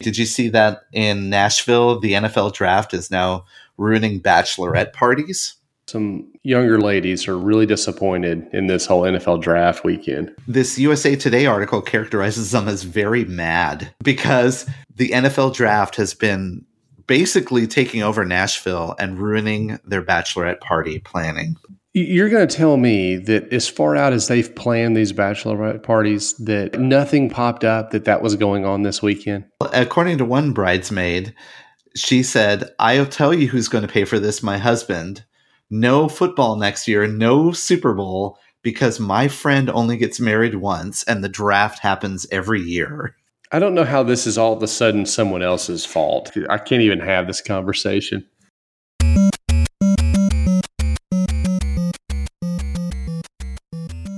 Did you see that in Nashville, the NFL draft is now ruining bachelorette parties? Some younger ladies are really disappointed in this whole NFL draft weekend. This USA Today article characterizes them as very mad because the NFL draft has been basically taking over Nashville and ruining their bachelorette party planning. You're going to tell me that as far out as they've planned these bachelorette parties, that nothing popped up that that was going on this weekend? According to one bridesmaid, she said, I'll tell you who's going to pay for this my husband. No football next year, no Super Bowl, because my friend only gets married once and the draft happens every year. I don't know how this is all of a sudden someone else's fault. I can't even have this conversation.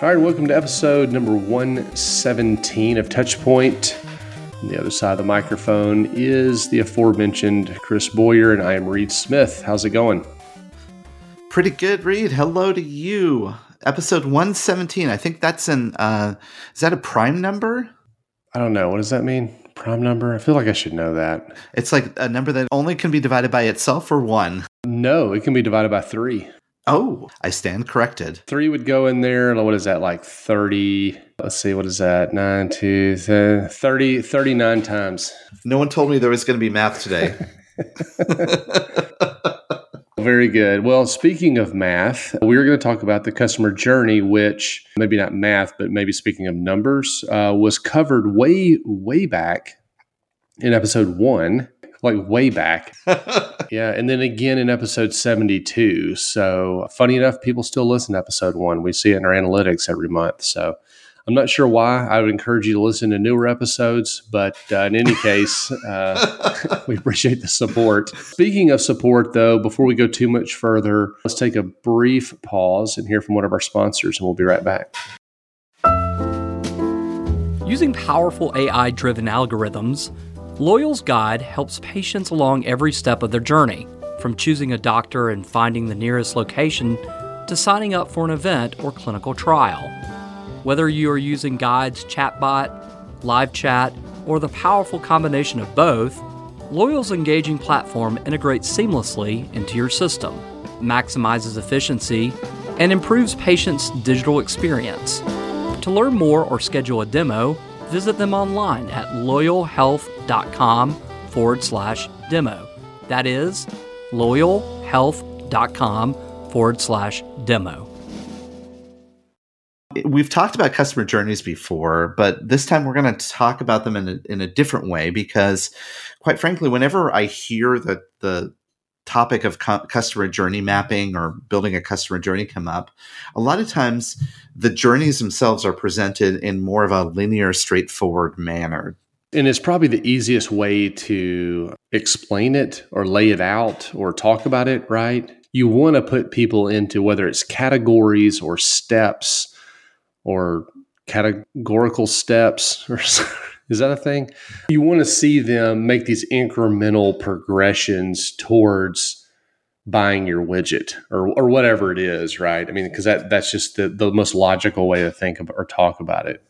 All right, welcome to episode number 117 of Touchpoint. On the other side of the microphone is the aforementioned Chris Boyer, and I am Reed Smith. How's it going? Pretty good, Reed. Hello to you. Episode 117. I think that's an, uh, is that a prime number? I don't know. What does that mean? Prime number? I feel like I should know that. It's like a number that only can be divided by itself or one. No, it can be divided by three. Oh, I stand corrected. Three would go in there. What is that, like 30? Let's see, what is that? 9, 2, 30, 39 times. No one told me there was going to be math today. Very good. Well, speaking of math, we are going to talk about the customer journey, which maybe not math, but maybe speaking of numbers, uh, was covered way, way back in episode one like way back. yeah, and then again in episode 72. So, funny enough, people still listen to episode 1. We see it in our analytics every month. So, I'm not sure why. I would encourage you to listen to newer episodes, but uh, in any case, uh, we appreciate the support. Speaking of support, though, before we go too much further, let's take a brief pause and hear from one of our sponsors, and we'll be right back. Using powerful AI driven algorithms, Loyal's Guide helps patients along every step of their journey, from choosing a doctor and finding the nearest location to signing up for an event or clinical trial. Whether you are using Guide's chatbot, live chat, or the powerful combination of both, Loyal's engaging platform integrates seamlessly into your system, maximizes efficiency, and improves patients' digital experience. To learn more or schedule a demo, visit them online at loyalhealth.com forward slash demo. That is loyalhealth.com forward slash demo. We've talked about customer journeys before, but this time we're going to talk about them in a, in a different way because, quite frankly, whenever I hear the, the topic of cu- customer journey mapping or building a customer journey come up, a lot of times the journeys themselves are presented in more of a linear, straightforward manner. And it's probably the easiest way to explain it or lay it out or talk about it, right? You want to put people into whether it's categories or steps or categorical steps or Is that a thing? You want to see them make these incremental progressions towards buying your widget or, or whatever it is, right? I mean, because that, that's just the, the most logical way to think of or talk about it.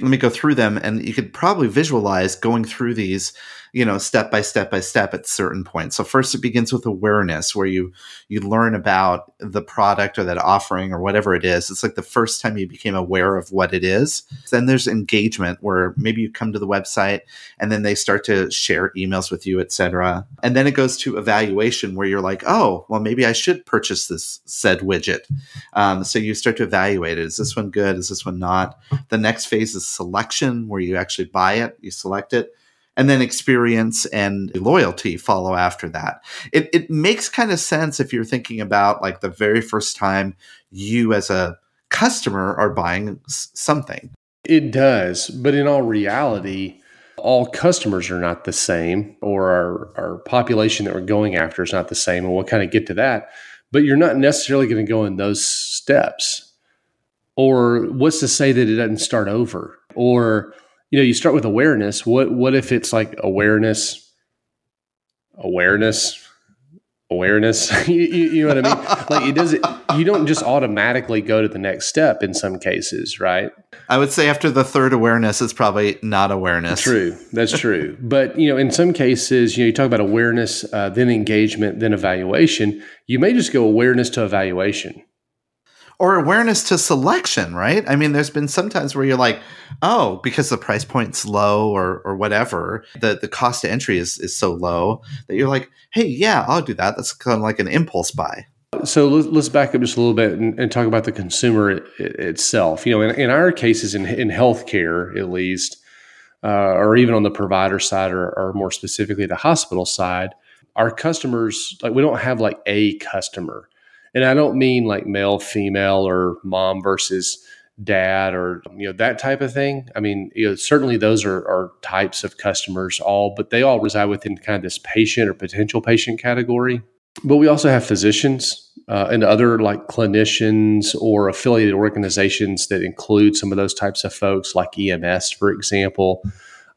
Let me go through them, and you could probably visualize going through these you know step by step by step at certain points. So first it begins with awareness where you you learn about the product or that offering or whatever it is. It's like the first time you became aware of what it is. Then there's engagement where maybe you come to the website and then they start to share emails with you etc and then it goes to evaluation where you're like oh well maybe i should purchase this said widget. Um, so you start to evaluate it. Is this one good? Is this one not? The next phase is selection where you actually buy it you select it and then experience and loyalty follow after that. It, it makes kind of sense if you're thinking about like the very first time you as a customer are buying something. It does, but in all reality, all customers are not the same, or our, our population that we're going after is not the same, and we'll kind of get to that. But you're not necessarily going to go in those steps. Or what's to say that it doesn't start over? Or you know, you start with awareness. What what if it's like awareness, awareness, awareness? you, you, you, know what I mean? like it doesn't. You don't just automatically go to the next step in some cases, right? I would say after the third awareness, it's probably not awareness. True, that's true. but you know, in some cases, you know, you talk about awareness, uh, then engagement, then evaluation. You may just go awareness to evaluation or awareness to selection, right? I mean, there's been sometimes where you're like, oh, because the price point's low or or whatever, the the cost to entry is is so low that you're like, hey, yeah, I'll do that. That's kind of like an impulse buy. So let's back up just a little bit and, and talk about the consumer it, itself. You know, in, in, our cases, in in healthcare at least, uh, or even on the provider side, or, or more specifically the hospital side, our customers like we don't have like a customer and I don't mean like male, female, or mom versus dad, or you know that type of thing. I mean, you know, certainly those are, are types of customers, all, but they all reside within kind of this patient or potential patient category. But we also have physicians uh, and other like clinicians or affiliated organizations that include some of those types of folks, like EMS, for example,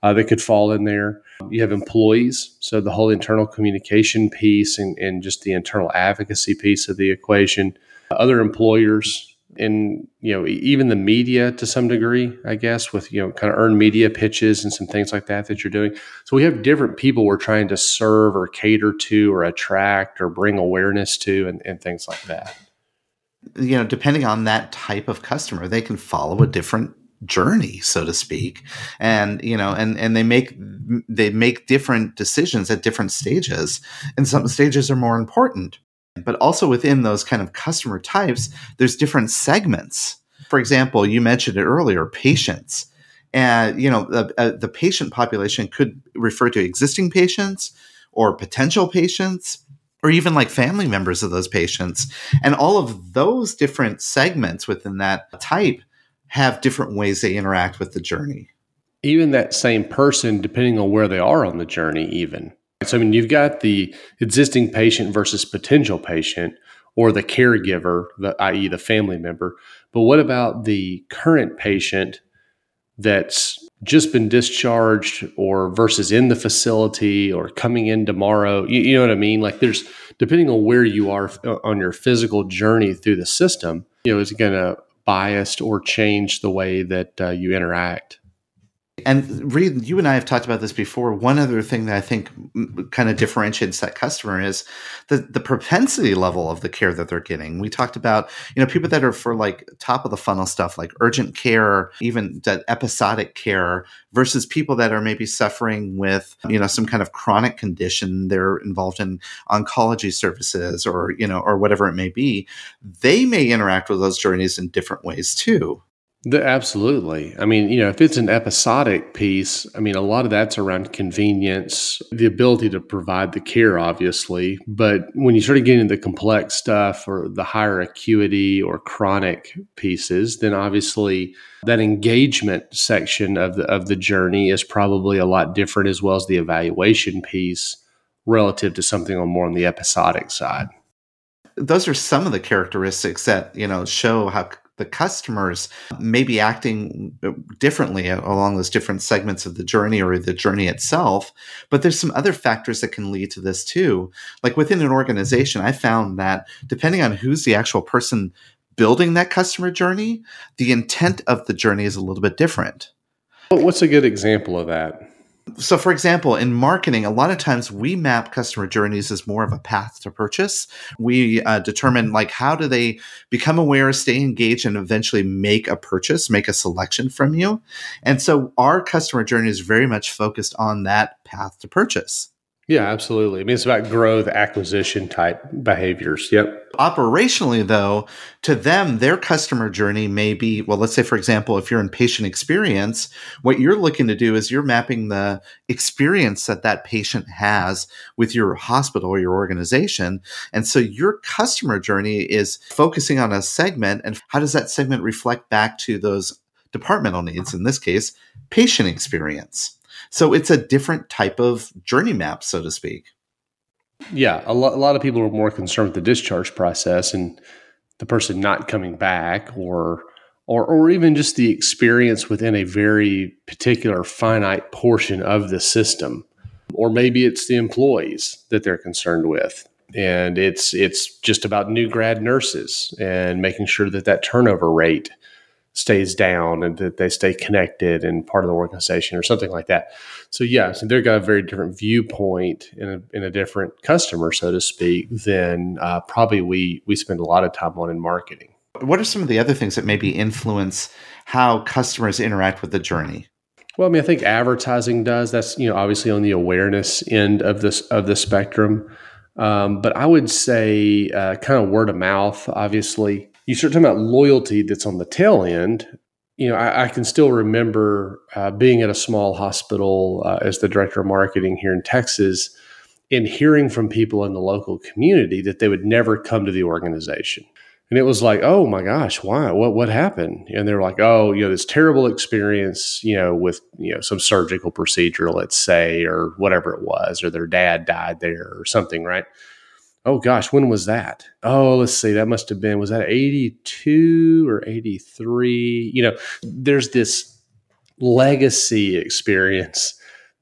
uh, that could fall in there. You have employees, so the whole internal communication piece and, and just the internal advocacy piece of the equation. Other employers and you know even the media to some degree, I guess, with you know kind of earned media pitches and some things like that that you're doing. So we have different people we're trying to serve or cater to or attract or bring awareness to and, and things like that you know, depending on that type of customer, they can follow a different journey so to speak. And you know and and they make they make different decisions at different stages. And some stages are more important. But also within those kind of customer types there's different segments. For example you mentioned it earlier patients. And you know the, uh, the patient population could refer to existing patients or potential patients or even like family members of those patients. And all of those different segments within that type have different ways they interact with the journey. Even that same person, depending on where they are on the journey, even. So, I mean, you've got the existing patient versus potential patient or the caregiver, the, i.e., the family member. But what about the current patient that's just been discharged or versus in the facility or coming in tomorrow? You, you know what I mean? Like, there's depending on where you are uh, on your physical journey through the system, you know, is it going to biased or change the way that uh, you interact. And Reed, you and I have talked about this before. One other thing that I think kind of differentiates that customer is the the propensity level of the care that they're getting. We talked about you know people that are for like top of the funnel stuff like urgent care, even that episodic care, versus people that are maybe suffering with you know some kind of chronic condition. They're involved in oncology services or you know or whatever it may be. They may interact with those journeys in different ways too. The, absolutely. I mean, you know, if it's an episodic piece, I mean, a lot of that's around convenience, the ability to provide the care, obviously. But when you start getting into the complex stuff or the higher acuity or chronic pieces, then obviously that engagement section of the of the journey is probably a lot different, as well as the evaluation piece relative to something on more on the episodic side those are some of the characteristics that you know show how the customers may be acting differently along those different segments of the journey or the journey itself. But there's some other factors that can lead to this too. Like within an organization, I found that depending on who's the actual person building that customer journey, the intent of the journey is a little bit different. What's a good example of that? So for example in marketing a lot of times we map customer journeys as more of a path to purchase. We uh, determine like how do they become aware stay engaged and eventually make a purchase make a selection from you. And so our customer journey is very much focused on that path to purchase yeah, absolutely. I mean, it's about growth acquisition type behaviors. Yep. Operationally, though, to them, their customer journey may be well, let's say, for example, if you're in patient experience, what you're looking to do is you're mapping the experience that that patient has with your hospital or your organization. And so your customer journey is focusing on a segment. And how does that segment reflect back to those departmental needs? In this case, patient experience. So it's a different type of journey map, so to speak. Yeah, a, lo- a lot of people are more concerned with the discharge process and the person not coming back or or or even just the experience within a very particular finite portion of the system or maybe it's the employees that they're concerned with and it's it's just about new grad nurses and making sure that that turnover rate stays down and that they stay connected and part of the organization or something like that. So yeah, so they've got a very different viewpoint in a, in a different customer, so to speak, than uh, probably we we spend a lot of time on in marketing. What are some of the other things that maybe influence how customers interact with the journey? Well, I mean, I think advertising does. That's you know obviously on the awareness end of this of the spectrum. Um, but I would say uh, kind of word of mouth, obviously you start talking about loyalty that's on the tail end. You know, I, I can still remember uh, being at a small hospital uh, as the director of marketing here in Texas and hearing from people in the local community that they would never come to the organization. And it was like, oh my gosh, why? What what happened? And they're like, oh, you know, this terrible experience, you know, with you know some surgical procedure, let's say, or whatever it was, or their dad died there, or something, right? Oh gosh, when was that? Oh, let's see, that must have been, was that 82 or 83? You know, there's this legacy experience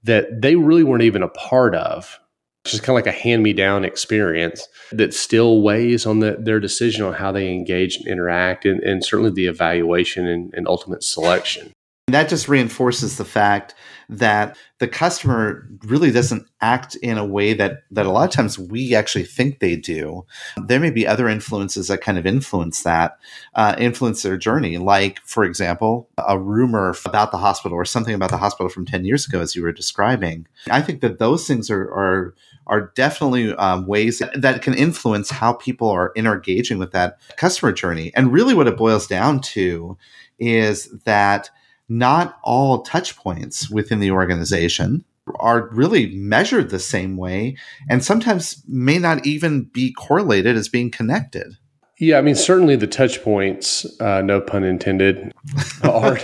that they really weren't even a part of. It's just kind of like a hand me down experience that still weighs on the, their decision on how they engage and interact, and, and certainly the evaluation and, and ultimate selection. And that just reinforces the fact that the customer really doesn't act in a way that that a lot of times we actually think they do. There may be other influences that kind of influence that, uh, influence their journey. Like, for example, a rumor about the hospital or something about the hospital from ten years ago, as you were describing. I think that those things are are are definitely um, ways that can influence how people are engaging with that customer journey. And really, what it boils down to is that not all touch points within the organization are really measured the same way and sometimes may not even be correlated as being connected. Yeah, I mean, certainly the touch points, uh, no pun intended, are,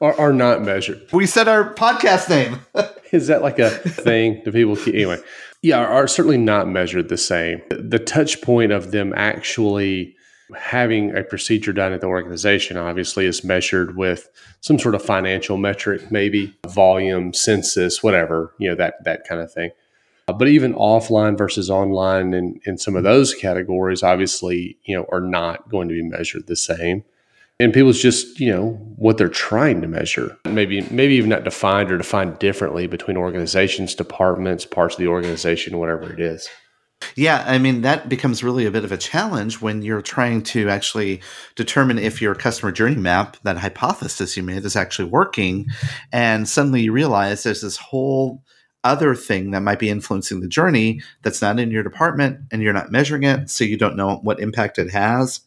are, are not measured. We said our podcast name. Is that like a thing? Do people keep anyway? Yeah, are, are certainly not measured the same. The touch point of them actually having a procedure done at the organization obviously is measured with some sort of financial metric maybe volume census whatever you know that that kind of thing. Uh, but even offline versus online and in some of those categories obviously you know are not going to be measured the same. And people's just you know what they're trying to measure maybe maybe even not defined or defined differently between organizations departments parts of the organization whatever it is yeah, I mean, that becomes really a bit of a challenge when you're trying to actually determine if your customer journey map, that hypothesis you made, is actually working. And suddenly you realize there's this whole other thing that might be influencing the journey that's not in your department and you're not measuring it. So you don't know what impact it has.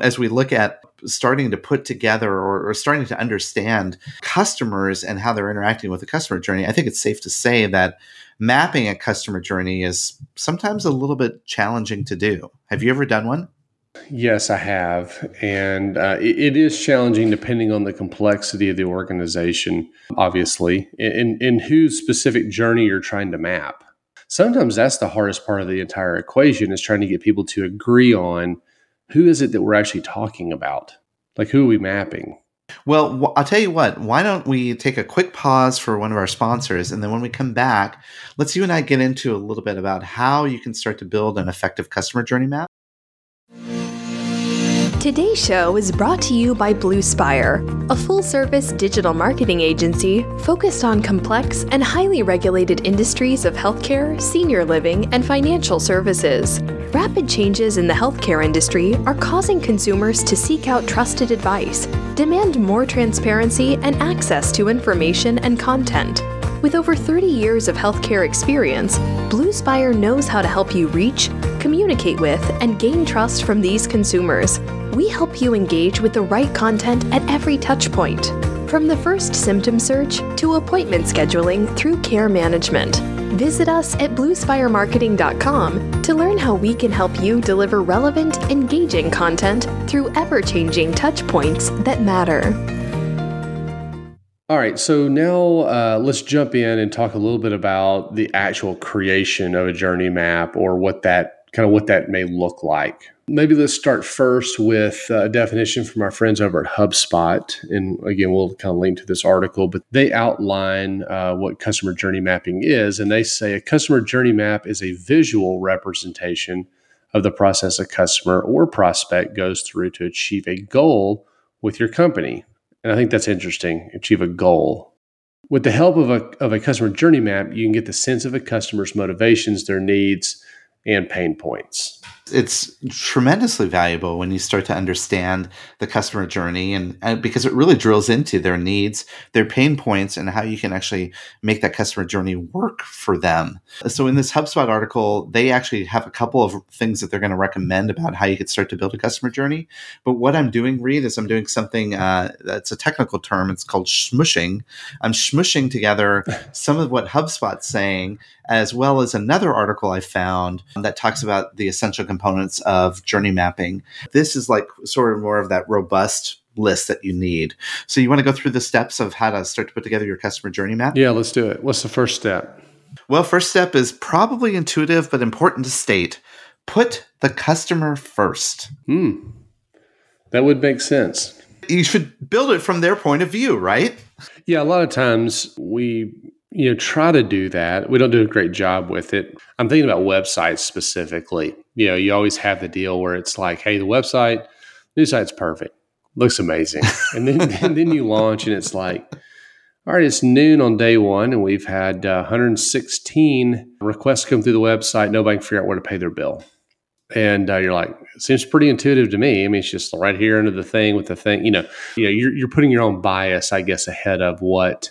As we look at starting to put together or, or starting to understand customers and how they're interacting with the customer journey, I think it's safe to say that mapping a customer journey is sometimes a little bit challenging to do. Have you ever done one? Yes, I have. And uh, it, it is challenging depending on the complexity of the organization, obviously, and, and whose specific journey you're trying to map. Sometimes that's the hardest part of the entire equation is trying to get people to agree on who is it that we're actually talking about? Like, who are we mapping? Well, I'll tell you what, why don't we take a quick pause for one of our sponsors? And then when we come back, let's you and I get into a little bit about how you can start to build an effective customer journey map. Today's show is brought to you by Blue Spire, a full service digital marketing agency focused on complex and highly regulated industries of healthcare, senior living, and financial services. Rapid changes in the healthcare industry are causing consumers to seek out trusted advice, demand more transparency, and access to information and content. With over 30 years of healthcare experience, Blue Spire knows how to help you reach, communicate with, and gain trust from these consumers. We help you engage with the right content at every touchpoint, from the first symptom search to appointment scheduling through care management. Visit us at bluespiremarketing.com to learn how we can help you deliver relevant, engaging content through ever changing touchpoints that matter. All right, so now uh, let's jump in and talk a little bit about the actual creation of a journey map or what that kind of what that may look like. Maybe let's start first with a definition from our friends over at HubSpot. And again, we'll kind of link to this article, but they outline uh, what customer journey mapping is. And they say a customer journey map is a visual representation of the process a customer or prospect goes through to achieve a goal with your company. And I think that's interesting achieve a goal. With the help of a, of a customer journey map, you can get the sense of a customer's motivations, their needs, and pain points it's tremendously valuable when you start to understand the customer journey and, and, because it really drills into their needs their pain points and how you can actually make that customer journey work for them. So in this hubspot article they actually have a couple of things that they're going to recommend about how you could start to build a customer journey. But what i'm doing reed is i'm doing something uh, that's a technical term. It's called smushing i'm smushing together some of what hubspot's saying as well as another article i found that talks about the essential components of journey mapping. This is like sort of more of that robust list that you need. So you want to go through the steps of how to start to put together your customer journey map? Yeah, let's do it. What's the first step? Well, first step is probably intuitive but important to state. Put the customer first. Hmm. That would make sense. You should build it from their point of view, right? Yeah, a lot of times we you know try to do that. We don't do a great job with it. I'm thinking about websites specifically. You know you always have the deal where it's like hey the website new site's perfect. Looks amazing. And then and then you launch and it's like all right it's noon on day one and we've had uh, 116 requests come through the website. Nobody can figure out where to pay their bill. And uh, you're like seems pretty intuitive to me. I mean it's just right here under the thing with the thing you know you know you're, you're putting your own bias i guess ahead of what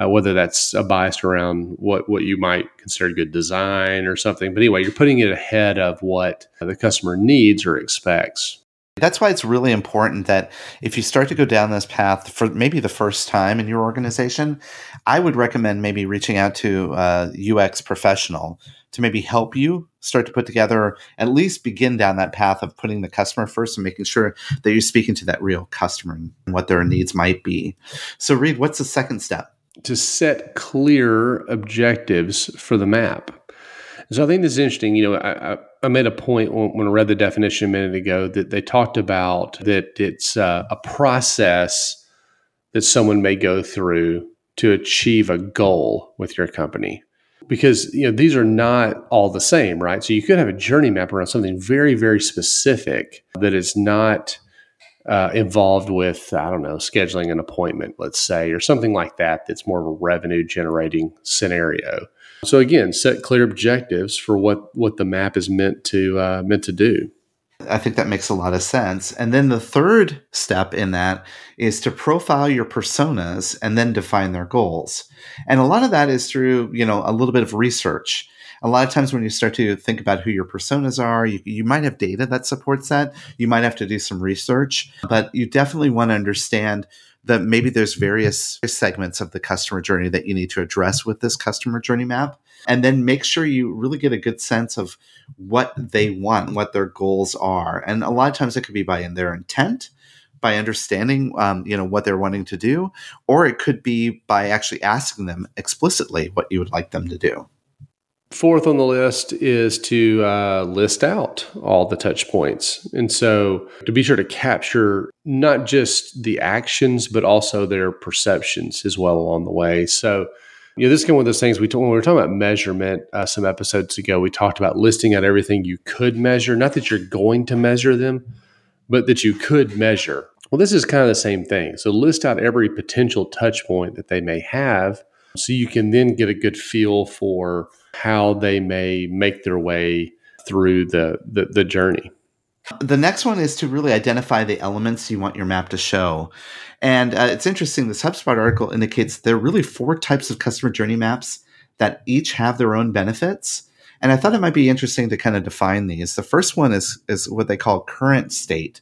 uh, whether that's a bias around what what you might consider good design or something. But anyway, you're putting it ahead of what the customer needs or expects. That's why it's really important that if you start to go down this path for maybe the first time in your organization, I would recommend maybe reaching out to a UX professional to maybe help you start to put together, at least begin down that path of putting the customer first and making sure that you're speaking to that real customer and what their needs might be. So, Reed, what's the second step? To set clear objectives for the map. So I think this is interesting. You know, I, I made a point when I read the definition a minute ago that they talked about that it's uh, a process that someone may go through to achieve a goal with your company. Because you know these are not all the same, right? So you could have a journey map around something very, very specific that is not uh, involved with, I don't know, scheduling an appointment, let's say, or something like that, that's more of a revenue generating scenario. So again, set clear objectives for what what the map is meant to uh, meant to do. I think that makes a lot of sense. And then the third step in that is to profile your personas and then define their goals. And a lot of that is through, you know, a little bit of research a lot of times when you start to think about who your personas are, you, you might have data that supports that. You might have to do some research, but you definitely want to understand that maybe there's various segments of the customer journey that you need to address with this customer journey map. And then make sure you really get a good sense of what they want, what their goals are. And a lot of times it could be by in their intent, by understanding um, you know what they're wanting to do or it could be by actually asking them explicitly what you would like them to do Fourth on the list is to uh, list out all the touch points. And so to be sure to capture not just the actions, but also their perceptions as well along the way. So, you know, this is one of those things we when we were talking about measurement uh, some episodes ago, we talked about listing out everything you could measure, not that you're going to measure them, but that you could measure. Well, this is kind of the same thing. So list out every potential touch point that they may have so you can then get a good feel for how they may make their way through the, the, the journey. The next one is to really identify the elements you want your map to show. And uh, it's interesting, this HubSpot article indicates there are really four types of customer journey maps that each have their own benefits. And I thought it might be interesting to kind of define these. The first one is, is what they call current state.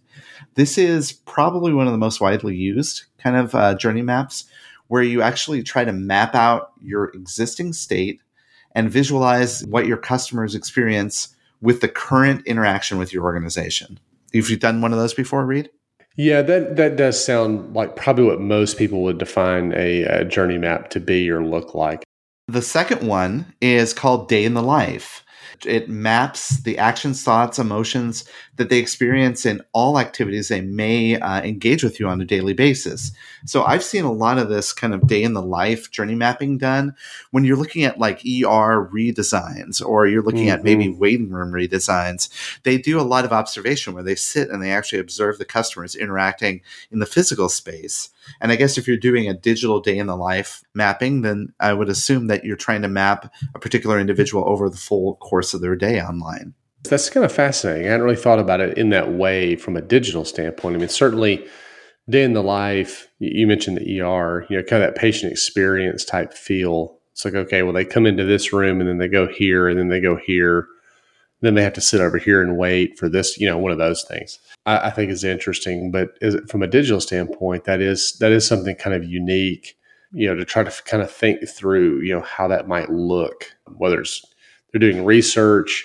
This is probably one of the most widely used kind of uh, journey maps where you actually try to map out your existing state and visualize what your customers experience with the current interaction with your organization. Have you done one of those before, Reed? Yeah, that that does sound like probably what most people would define a, a journey map to be or look like. The second one is called Day in the Life. It maps the actions, thoughts, emotions that they experience in all activities they may uh, engage with you on a daily basis. So I've seen a lot of this kind of day in the life journey mapping done when you're looking at like ER redesigns or you're looking mm-hmm. at maybe mm-hmm. waiting room redesigns. They do a lot of observation where they sit and they actually observe the customers interacting in the physical space. And I guess if you're doing a digital day in the life mapping, then I would assume that you're trying to map a particular individual over the full course of their day online. That's kind of fascinating. I hadn't really thought about it in that way from a digital standpoint. I mean, certainly day in the life, you mentioned the ER, you know, kind of that patient experience type feel. It's like, okay, well, they come into this room and then they go here and then they go here. Then they have to sit over here and wait for this, you know, one of those things. I, I think is interesting. But is, from a digital standpoint, that is that is something kind of unique, you know, to try to kind of think through, you know, how that might look. Whether it's they're doing research,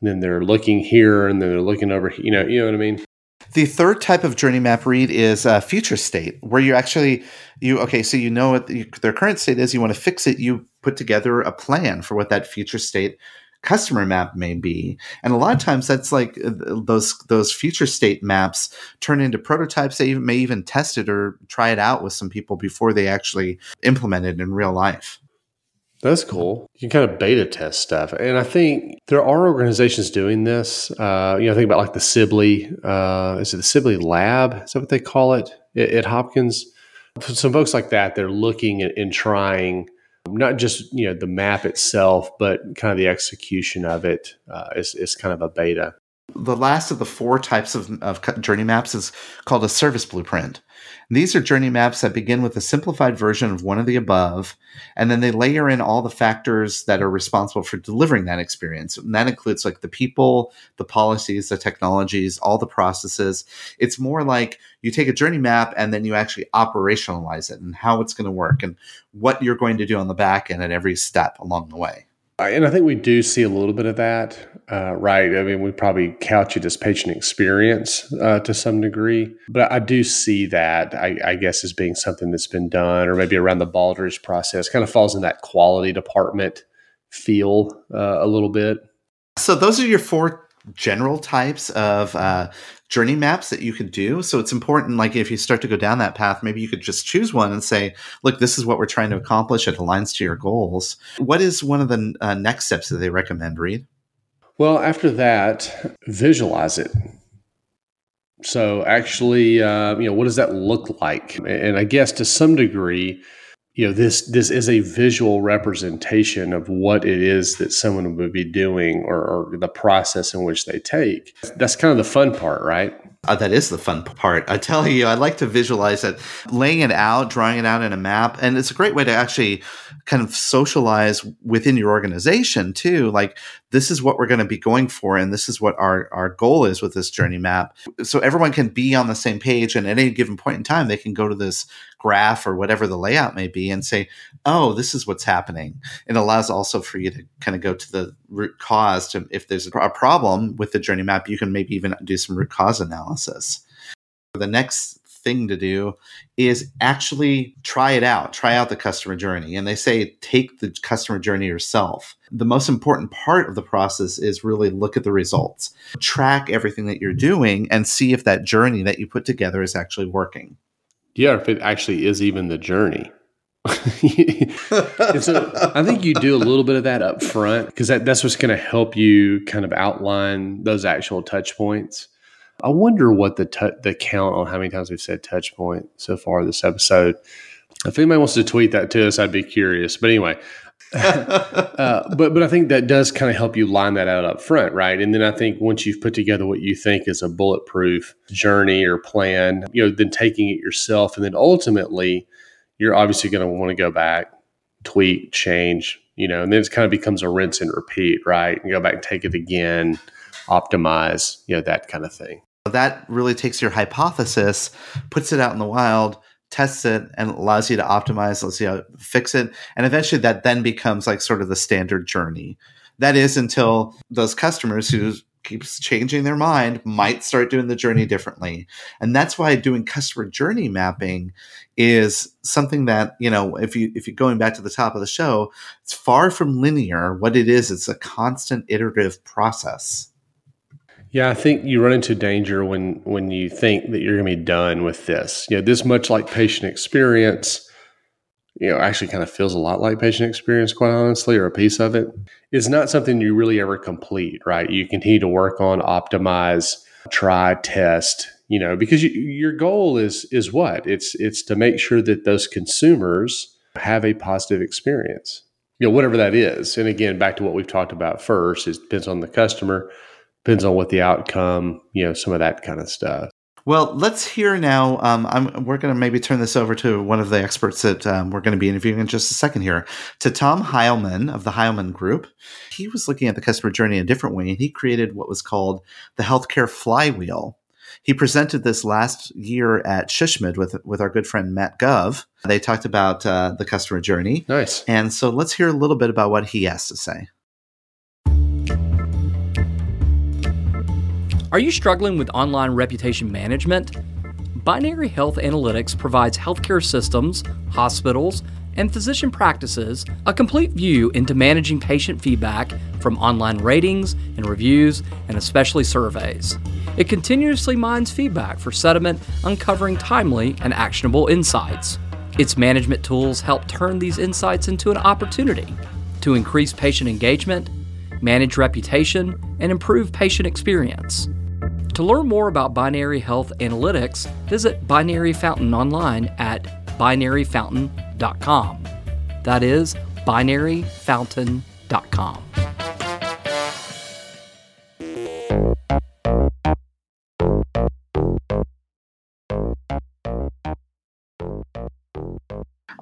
and then they're looking here, and then they're looking over, you know, you know what I mean. The third type of journey map Reed is a future state, where you actually you okay, so you know what the, their current state is. You want to fix it. You put together a plan for what that future state customer map may be and a lot of times that's like uh, those those future state maps turn into prototypes they may even test it or try it out with some people before they actually implement it in real life that's cool. You can kind of beta test stuff, and I think there are organizations doing this. Uh, you know, think about like the Sibley. Uh, is it the Sibley Lab? Is that what they call it at, at Hopkins? Some folks like that, they're looking and trying not just you know the map itself, but kind of the execution of it uh, is, is kind of a beta. The last of the four types of, of journey maps is called a service blueprint. These are journey maps that begin with a simplified version of one of the above, and then they layer in all the factors that are responsible for delivering that experience. And that includes like the people, the policies, the technologies, all the processes. It's more like you take a journey map and then you actually operationalize it and how it's going to work and what you're going to do on the back end at every step along the way. And I think we do see a little bit of that, uh, right? I mean, we probably couch it as patient experience uh, to some degree, but I do see that, I, I, guess, as being something that's been done, or maybe around the Baldrige process, kind of falls in that quality department feel uh, a little bit. So, those are your four general types of uh, journey maps that you could do. So it's important, like if you start to go down that path, maybe you could just choose one and say, look, this is what we're trying to accomplish. It aligns to your goals. What is one of the uh, next steps that they recommend, Reed? Well, after that, visualize it. So actually, uh, you know, what does that look like? And I guess to some degree, you know this this is a visual representation of what it is that someone would be doing or, or the process in which they take that's kind of the fun part right uh, that is the fun part. I tell you, I like to visualize it, laying it out, drawing it out in a map, and it's a great way to actually kind of socialize within your organization too. Like this is what we're going to be going for, and this is what our our goal is with this journey map. So everyone can be on the same page, and at any given point in time, they can go to this graph or whatever the layout may be and say, "Oh, this is what's happening." It allows also for you to kind of go to the root cause. To if there's a problem with the journey map, you can maybe even do some root cause analysis. The next thing to do is actually try it out, try out the customer journey. And they say take the customer journey yourself. The most important part of the process is really look at the results, track everything that you're doing, and see if that journey that you put together is actually working. Yeah, if it actually is even the journey. so I think you do a little bit of that up front because that, that's what's going to help you kind of outline those actual touch points. I wonder what the t- the count on how many times we've said touch point so far this episode. If anybody wants to tweet that to us, I'd be curious. But anyway, uh, but but I think that does kind of help you line that out up front, right? And then I think once you've put together what you think is a bulletproof journey or plan, you know, then taking it yourself, and then ultimately, you're obviously going to want to go back, tweak, change, you know, and then it kind of becomes a rinse and repeat, right? And go back and take it again, optimize, you know, that kind of thing. That really takes your hypothesis, puts it out in the wild, tests it, and allows you to optimize, let's see how fix it. And eventually that then becomes like sort of the standard journey. That is until those customers who keeps changing their mind might start doing the journey differently and that's why doing customer journey mapping is something that you know if you if you're going back to the top of the show it's far from linear what it is it's a constant iterative process yeah, I think you run into danger when when you think that you're going to be done with this. You know, this much like patient experience, you know, actually kind of feels a lot like patient experience, quite honestly, or a piece of it. It's not something you really ever complete, right? You continue to work on, optimize, try, test, you know, because you, your goal is is what? It's it's to make sure that those consumers have a positive experience. You know, whatever that is. And again, back to what we've talked about first, it depends on the customer depends on what the outcome, you know, some of that kind of stuff. Well, let's hear now. Um, I'm, we're going to maybe turn this over to one of the experts that um, we're going to be interviewing in just a second here, to Tom Hileman of the Hileman Group. He was looking at the customer journey a different way, and he created what was called the healthcare flywheel. He presented this last year at SHSMD with with our good friend Matt Gove. They talked about uh, the customer journey. Nice. And so let's hear a little bit about what he has to say. Are you struggling with online reputation management? Binary Health Analytics provides healthcare systems, hospitals, and physician practices a complete view into managing patient feedback from online ratings and reviews and especially surveys. It continuously mines feedback for sentiment, uncovering timely and actionable insights. Its management tools help turn these insights into an opportunity to increase patient engagement, manage reputation, and improve patient experience. To learn more about Binary Health Analytics, visit Binary Fountain online at binaryfountain.com. That is binaryfountain.com.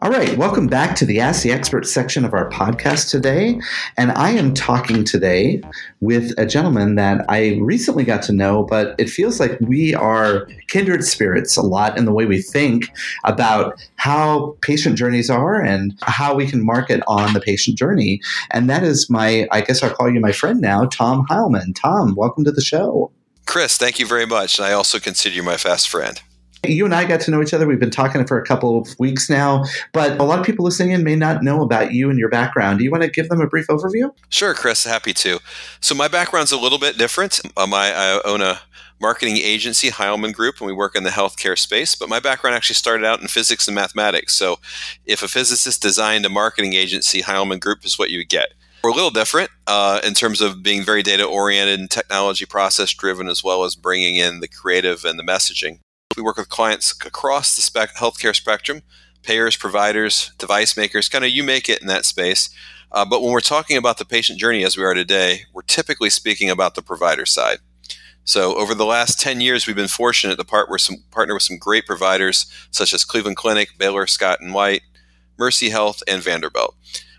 All right, welcome back to the Ask the Expert section of our podcast today. And I am talking today with a gentleman that I recently got to know, but it feels like we are kindred spirits a lot in the way we think about how patient journeys are and how we can market on the patient journey. And that is my, I guess I'll call you my friend now, Tom Hileman. Tom, welcome to the show. Chris, thank you very much. And I also consider you my fast friend. You and I got to know each other. We've been talking for a couple of weeks now, but a lot of people listening in may not know about you and your background. Do you want to give them a brief overview? Sure, Chris. Happy to. So my background's a little bit different. Um, I, I own a marketing agency, Hileman Group, and we work in the healthcare space. But my background actually started out in physics and mathematics. So if a physicist designed a marketing agency, Hileman Group is what you would get. We're a little different uh, in terms of being very data oriented and technology process driven, as well as bringing in the creative and the messaging. We work with clients across the spec- healthcare spectrum payers, providers, device makers, kind of you make it in that space. Uh, but when we're talking about the patient journey as we are today, we're typically speaking about the provider side. So over the last 10 years, we've been fortunate to part some, partner with some great providers such as Cleveland Clinic, Baylor Scott and White, Mercy Health, and Vanderbilt.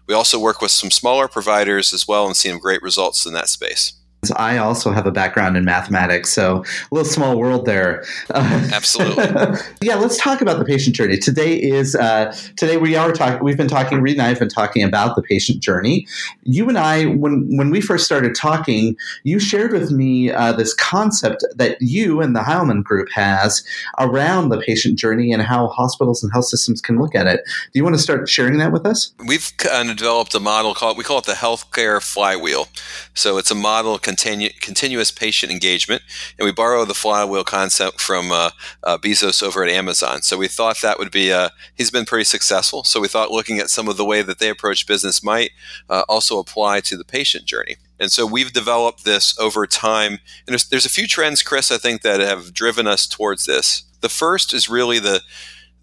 We also work with some smaller providers as well and seen some great results in that space. I also have a background in mathematics, so a little small world there. Absolutely. yeah, let's talk about the patient journey. Today is uh, today we are talking. We've been talking. Reed and I have been talking about the patient journey. You and I, when when we first started talking, you shared with me uh, this concept that you and the Hileman Group has around the patient journey and how hospitals and health systems can look at it. Do you want to start sharing that with us? We've kind of developed a model called we call it the healthcare flywheel. So it's a model continu- continuous patient engagement. And we borrow the flywheel concept from uh, uh, Bezos over at Amazon. So we thought that would be, uh, he's been pretty successful. So we thought looking at some of the way that they approach business might uh, also apply to the patient journey. And so we've developed this over time. And there's, there's a few trends, Chris, I think that have driven us towards this. The first is really the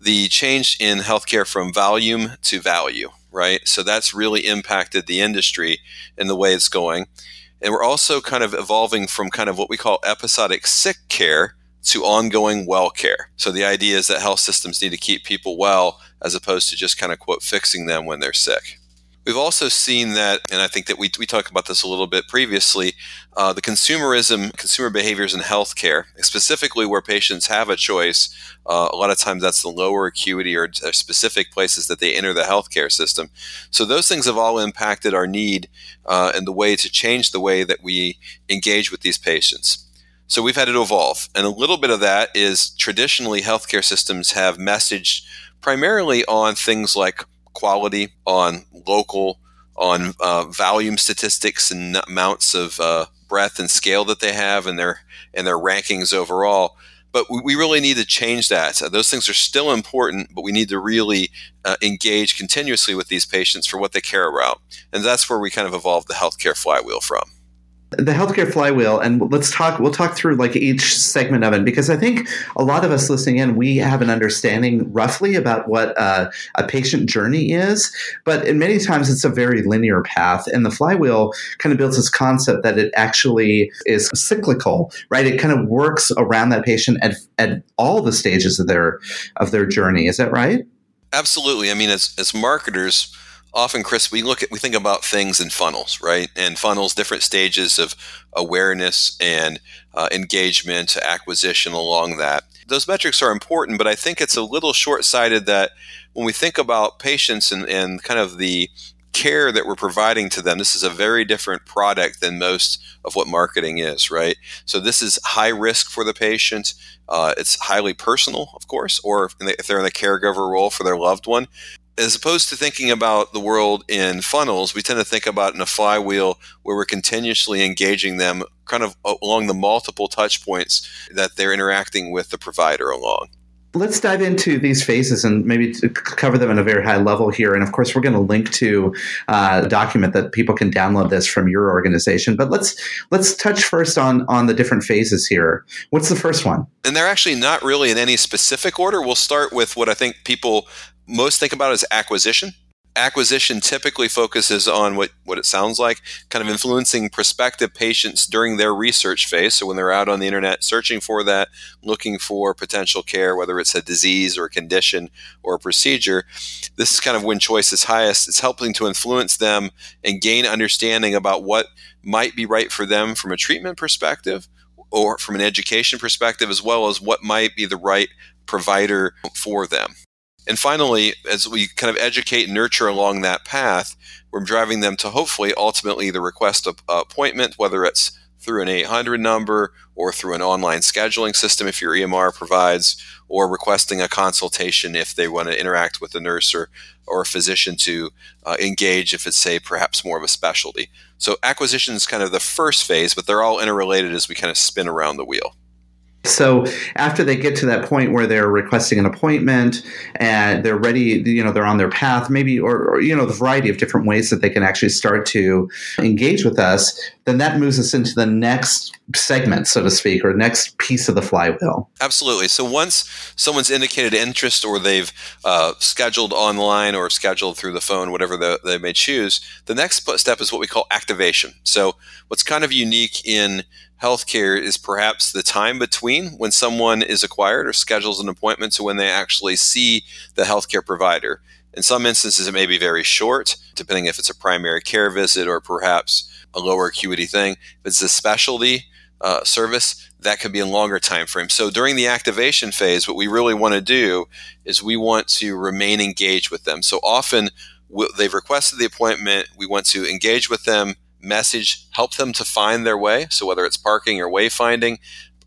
the change in healthcare from volume to value, right? So that's really impacted the industry in the way it's going. And we're also kind of evolving from kind of what we call episodic sick care to ongoing well care. So the idea is that health systems need to keep people well as opposed to just kind of quote fixing them when they're sick. We've also seen that, and I think that we, we talked about this a little bit previously, uh, the consumerism, consumer behaviors in healthcare, specifically where patients have a choice. Uh, a lot of times that's the lower acuity or, or specific places that they enter the healthcare system. So those things have all impacted our need uh, and the way to change the way that we engage with these patients. So we've had to evolve. And a little bit of that is traditionally healthcare systems have messaged primarily on things like quality, on local, on uh, volume statistics and amounts of uh, breadth and scale that they have and their and their rankings overall. But we, really need to change that. Uh, those things are still important, but we need to really uh, engage continuously with these patients for what they care about. And that's where we kind of evolved the healthcare flywheel from the healthcare flywheel and let's talk we'll talk through like each segment of it because i think a lot of us listening in we have an understanding roughly about what uh, a patient journey is but in many times it's a very linear path and the flywheel kind of builds this concept that it actually is cyclical right? It kind of works around that patient at, at all the stages of their of their journey. Is that right? Absolutely. I mean as, as marketers often chris we look at we think about things in funnels right? And funnels different stages of awareness and uh, engagement to acquisition along that. Those metrics are important but i think it's a little short-sighted that when we think about patients and, and kind of the care that we're providing to them this is a very different product than most of what marketing is right? So this is high risk for the patient. Uh, it's highly personal of course or if they're in the caregiver role for their loved one as opposed to thinking about the world in funnels, we tend to think about in a flywheel where we're continuously engaging them kind of along the multiple touch points that they're interacting with the provider along. Let's dive into these phases and maybe cover them at a very high level here. And of course, we're going to link to uh, a document that people can download this from your organization. But let's let's touch first on on the different phases here. What's the first one? And they're actually not really in any specific order. We'll start with what I think people most think about as acquisition. Acquisition typically focuses on what, what it sounds like, kind of influencing prospective patients during their research phase. So when they're out on the internet searching for that, looking for potential care, whether it's a disease or a condition or a procedure, this is kind of when choice is highest. It's helping to influence them and gain understanding about what might be right for them from a treatment perspective or from an education perspective, as well as what might be the right provider for them. And finally, as we kind of educate and nurture along that path, we're driving them to hopefully ultimately the request of appointment, whether it's through an 800 number or through an online scheduling system if your EMR provides, or requesting a consultation if they want to interact with a nurse or, or a physician to uh, engage if it's, say, perhaps more of a specialty. So acquisition is kind of the first phase, but they're all interrelated as we kind of spin around the wheel. So after they get to that point where they're requesting an appointment and they're ready, you know, they're on their path, maybe, or, or, you know, the variety of different ways that they can actually start to engage with us, then that moves us into the next segment, so to speak, or next piece of the flywheel. Absolutely. So once someone's indicated interest or they've uh, scheduled online or scheduled through the phone, whatever the, they may choose, the next step is what we call activation. So what's kind of unique in healthcare is perhaps the time between when someone is acquired or schedules an appointment to when they actually see the healthcare provider. In some instances, it may be very short, depending if it's a primary care visit or perhaps a lower acuity thing. If it's a specialty uh, service, that could be a longer time frame. So during the activation phase, what we really want to do is we want to remain engaged with them. So often they've requested the appointment, we want to engage with them message, help them to find their way. So whether it's parking or wayfinding,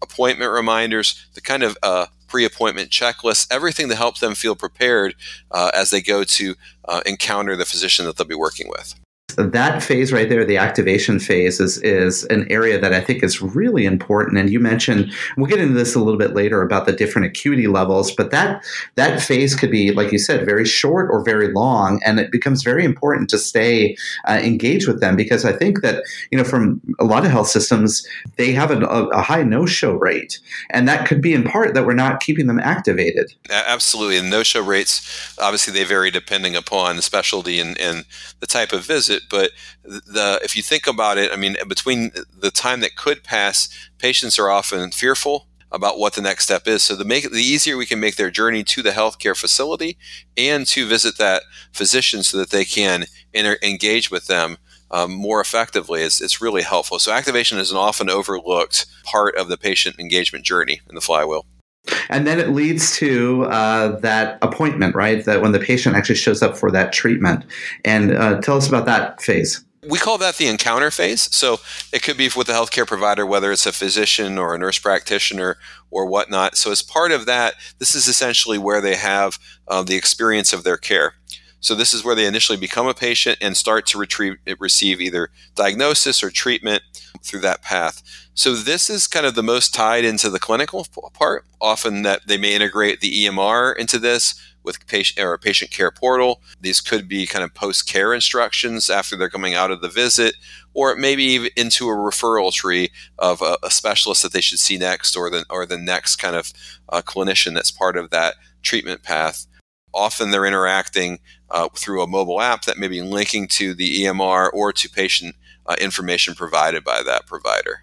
appointment reminders, the kind of uh, pre-appointment checklist, everything to help them feel prepared uh, as they go to uh, encounter the physician that they'll be working with that phase right there, the activation phase, is is an area that I think is really important. And you mentioned we'll get into this a little bit later about the different acuity levels, but that that phase could be, like you said, very short or very long, and it becomes very important to stay uh, engaged with them because I think that you know from a lot of health systems they have a, a high no show rate, and that could be in part that we're not keeping them activated. Absolutely, and no show rates obviously they vary depending upon the specialty and, and the type of visit but the if you think about it, I mean, between the time that could pass, patients are often fearful about what the next step is. So the make the easier we can make their journey to the healthcare facility and to visit that physician so that they can inter- engage with them um, more effectively it's really helpful. So activation is an often overlooked part of the patient engagement journey in the flywheel. And then it leads to uh, that appointment, right? That when the patient actually shows up for that treatment. And uh, tell us about that phase. We call that the encounter phase. So it could be with the healthcare provider, whether it's a physician or a nurse practitioner or whatnot. So as part of that, this is essentially where they have uh, the experience of their care. So this is where they initially become a patient and start to retrieve, receive either diagnosis or treatment through that path. So this is kind of the most tied into the clinical part. Often that they may integrate the EMR into this with patient or patient care portal. These could be kind of post care instructions after they're coming out of the visit, or maybe even into a referral tree of a, a specialist that they should see next, or the or the next kind of uh, clinician that's part of that treatment path often they're interacting uh, through a mobile app that may be linking to the EMR or to patient uh, information provided by that provider.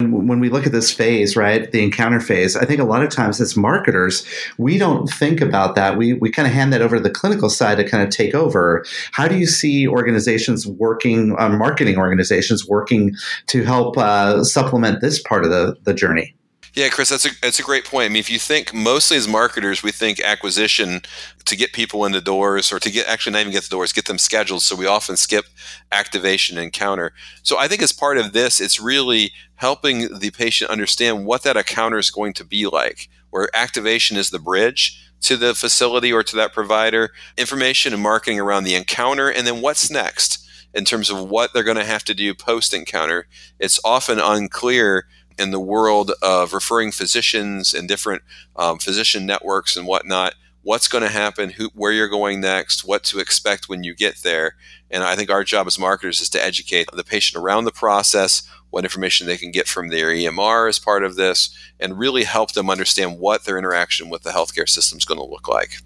When we look at this phase, right, the encounter phase, I think a lot of times as marketers, we don't think about that. We, we kind of hand that over to the clinical side to kind of take over. How do you see organizations working, uh, marketing organizations working to help uh, supplement this part of the, the journey? Yeah, Chris, that's a that's a great point. I mean, if you think mostly as marketers, we think acquisition to get people into doors or to get actually not even get the doors, get them scheduled. So we often skip activation and encounter. So I think as part of this, it's really helping the patient understand what that encounter is going to be like, where activation is the bridge to the facility or to that provider, information and marketing around the encounter, and then what's next in terms of what they're going to have to do post encounter. It's often unclear in the world of referring physicians and different um, physician networks and whatnot what's going to happen who, where you're going next what to expect when you get there. And i think our job as marketers is to educate the patient around the process what information they can get from their emr as part of this and really help them understand what their interaction with the healthcare system is going to look like.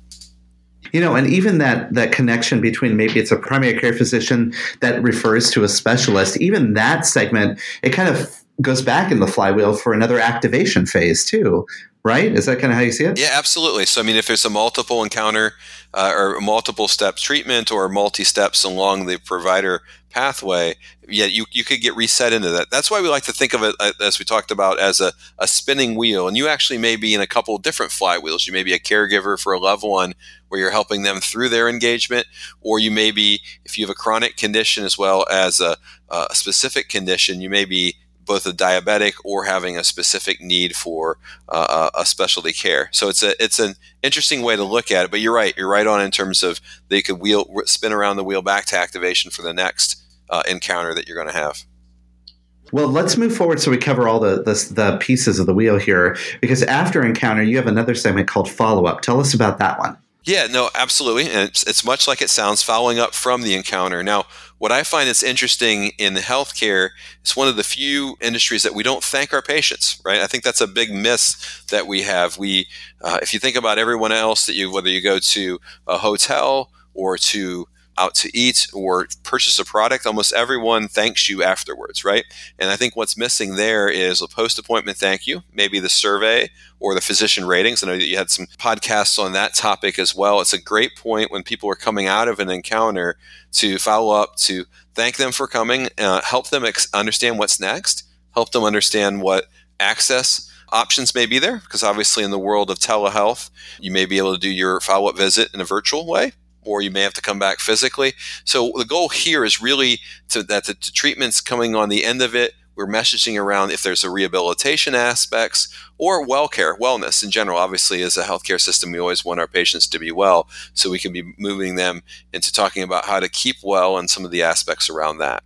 You know and even that that connection between maybe it's a primary care physician that refers to a specialist even that segment it kind of goes back in the flywheel for another activation phase too right? Is that kind of how you see it? Yeah absolutely. So i mean if there's a multiple encounter uh, or multiple steps treatment or multi steps along the provider pathway yeah you, you could get reset into that. That's why we like to think of it uh, as we talked about as a, a spinning wheel. And you actually may be in a couple different flywheels. You may be a caregiver for a loved one where you're helping them through their engagement or you may be if you have a chronic condition as well as a, a specific condition you may be both a diabetic or having a specific need for uh, a specialty care. So it's a it's an interesting way to look at it. But you're right. You're right on in terms of they could wheel spin around the wheel back to activation for the next uh, encounter that you're going to have. Well, let's move forward so we cover all the, the, the pieces of the wheel here. Because after encounter, you have another segment called follow up. Tell us about that one. Yeah, no, absolutely. And it's, it's much like it sounds, following up from the encounter. Now, what I find is interesting in the healthcare, it's one of the few industries that we don't thank our patients, right? I think that's a big miss that we have. We, uh, if you think about everyone else that you, whether you go to a hotel or to out to eat or purchase a product, almost everyone thanks you afterwards, right? And I think what's missing there is a post appointment thank you, maybe the survey or the physician ratings. I know that you had some podcasts on that topic as well. It's a great point when people are coming out of an encounter to follow up, to thank them for coming, uh, help them ex- understand what's next, help them understand what access options may be there because obviously in the world of telehealth you may be able to do your follow-up visit in a virtual way or you may have to come back physically. So the goal here is really to, that the, the treatment's coming on the end of it. We're messaging around if there's a rehabilitation aspects or well care, wellness in general. Obviously, as a healthcare system, we always want our patients to be well, so we can be moving them into talking about how to keep well and some of the aspects around that.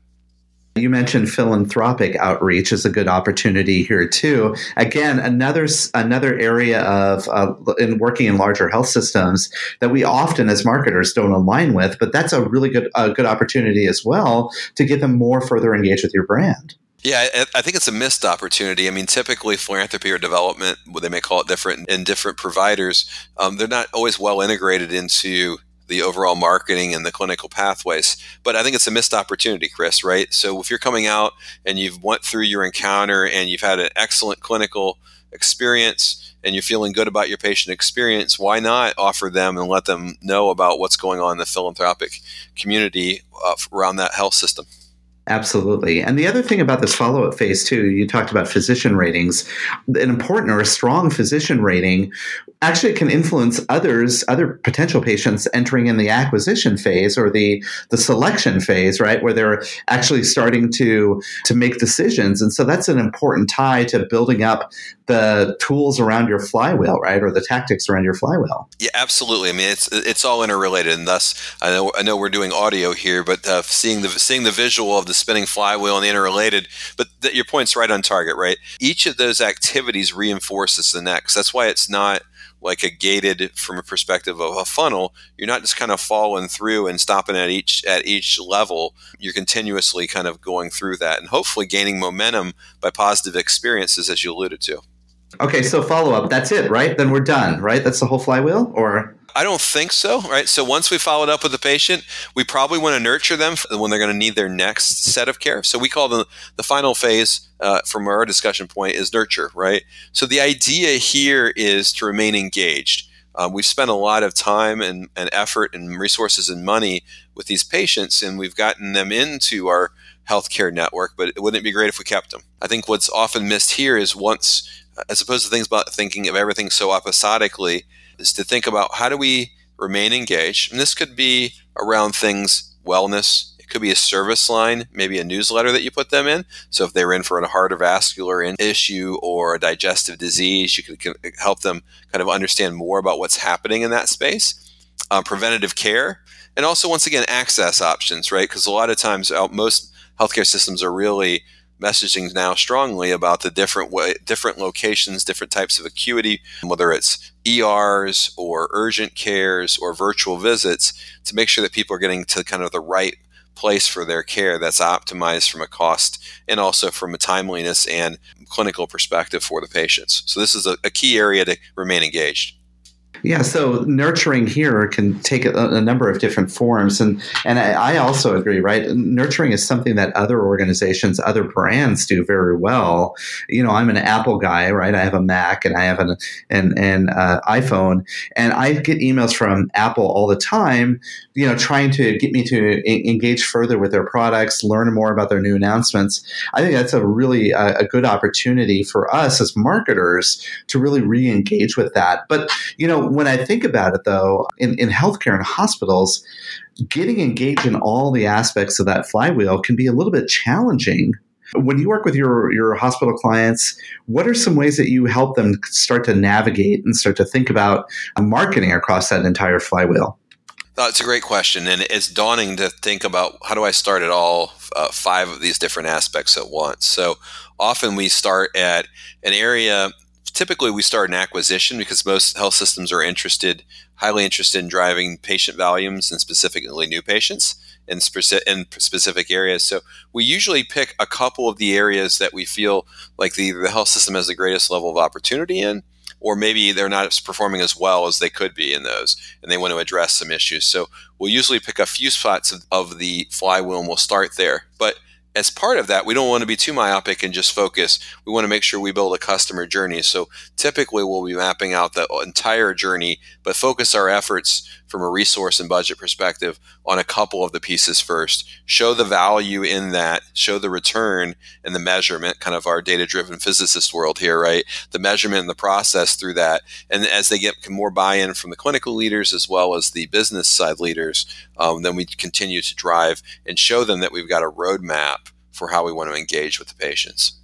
You mentioned philanthropic outreach is a good opportunity here too. Again, another another area of uh, in working in larger health systems that we often as marketers don't align with, but that's a really good a good opportunity as well to get them more further engaged with your brand. Yeah, I think it's a missed opportunity. I mean, typically philanthropy or development, what they may call it different in different providers, um, they're not always well integrated into the overall marketing and the clinical pathways. But I think it's a missed opportunity, Chris, right? So if you're coming out and you've went through your encounter and you've had an excellent clinical experience and you're feeling good about your patient experience, why not offer them and let them know about what's going on in the philanthropic community uh, around that health system? Absolutely. And the other thing about this follow up phase, too, you talked about physician ratings. An important or a strong physician rating actually can influence others, other potential patients entering in the acquisition phase or the, the selection phase, right? Where they're actually starting to, to make decisions. And so that's an important tie to building up the tools around your flywheel, right? Or the tactics around your flywheel. Yeah, absolutely. I mean, it's, it's all interrelated. And thus, I know, I know we're doing audio here, but uh, seeing the, seeing the visual of the spinning flywheel and the interrelated. But th- your point's right on target, right? Each of those activities reinforces the next. That's why it's not like a gated from a perspective of a funnel you're not just kind of falling through and stopping at each at each level you're continuously kind of going through that and hopefully gaining momentum by positive experiences as you alluded to okay so follow up that's it right then we're done right that's the whole flywheel or I don't think so, right? So once we followed up with the patient, we probably want to nurture them when they're going to need their next set of care. So we call the the final phase uh, from our discussion point is nurture, right? So the idea here is to remain engaged. Um, we've spent a lot of time and, and effort and resources and money with these patients, and we've gotten them into our healthcare network. But it wouldn't it be great if we kept them? I think what's often missed here is once, as opposed to things about thinking of everything so episodically is to think about how do we remain engaged. And this could be around things wellness. It could be a service line, maybe a newsletter that you put them in. So if they're in for a heart or vascular issue or a digestive disease, you could help them kind of understand more about what's happening in that space. Um, preventative care, and also once again access options, right? Because a lot of times uh, most healthcare systems are really messaging now strongly about the different way, different locations, different types of acuity, whether it's ERs or urgent cares or virtual visits, to make sure that people are getting to kind of the right place for their care that's optimized from a cost and also from a timeliness and clinical perspective for the patients. So this is a, a key area to remain engaged. Yeah, so nurturing here can take a, a, number of different forms, and and I, I, also agree. Right, nurturing is something that other organizations, other brands do very well. You know, I'm an Apple guy, right? I have a Mac and I have an an, an uh, iPhone, and I get emails from Apple all the time. You know, trying to get me to engage further with their products, learn more about their new announcements. I think that's a really uh, a good opportunity for us as marketers to really re-engage with that. But you know when I think about it, though, in, in healthcare and hospitals, getting engaged in all the aspects of that flywheel can be a little bit challenging. When you work with your, your hospital clients, what are some ways that you help them start to navigate and start to think about marketing across that entire flywheel? That's a great question, and it's daunting to think about how do I start at all uh, five of these different aspects at once. So often we start at an area typically we start an acquisition because most health systems are interested, highly interested in driving patient volumes and specifically new patients in, speci- in specific areas. So we usually pick a couple of the areas that we feel like the, the health system has the greatest level of opportunity in, or maybe they're not performing as well as they could be in those, and they want to address some issues. So we'll usually pick a few spots of, of the flywheel and we'll start there. But as part of that, we don't want to be too myopic and just focus. We want to make sure we build a customer journey. So typically we'll be mapping out the entire journey, but focus our efforts from a resource and budget perspective on a couple of the pieces first. Show the value in that, show the return and the measurement, kind of our data driven physicist world here, right? The measurement and the process through that. And as they get more buy in from the clinical leaders as well as the business side leaders, um, then we continue to drive and show them that we've got a roadmap for how we want to engage with the patients.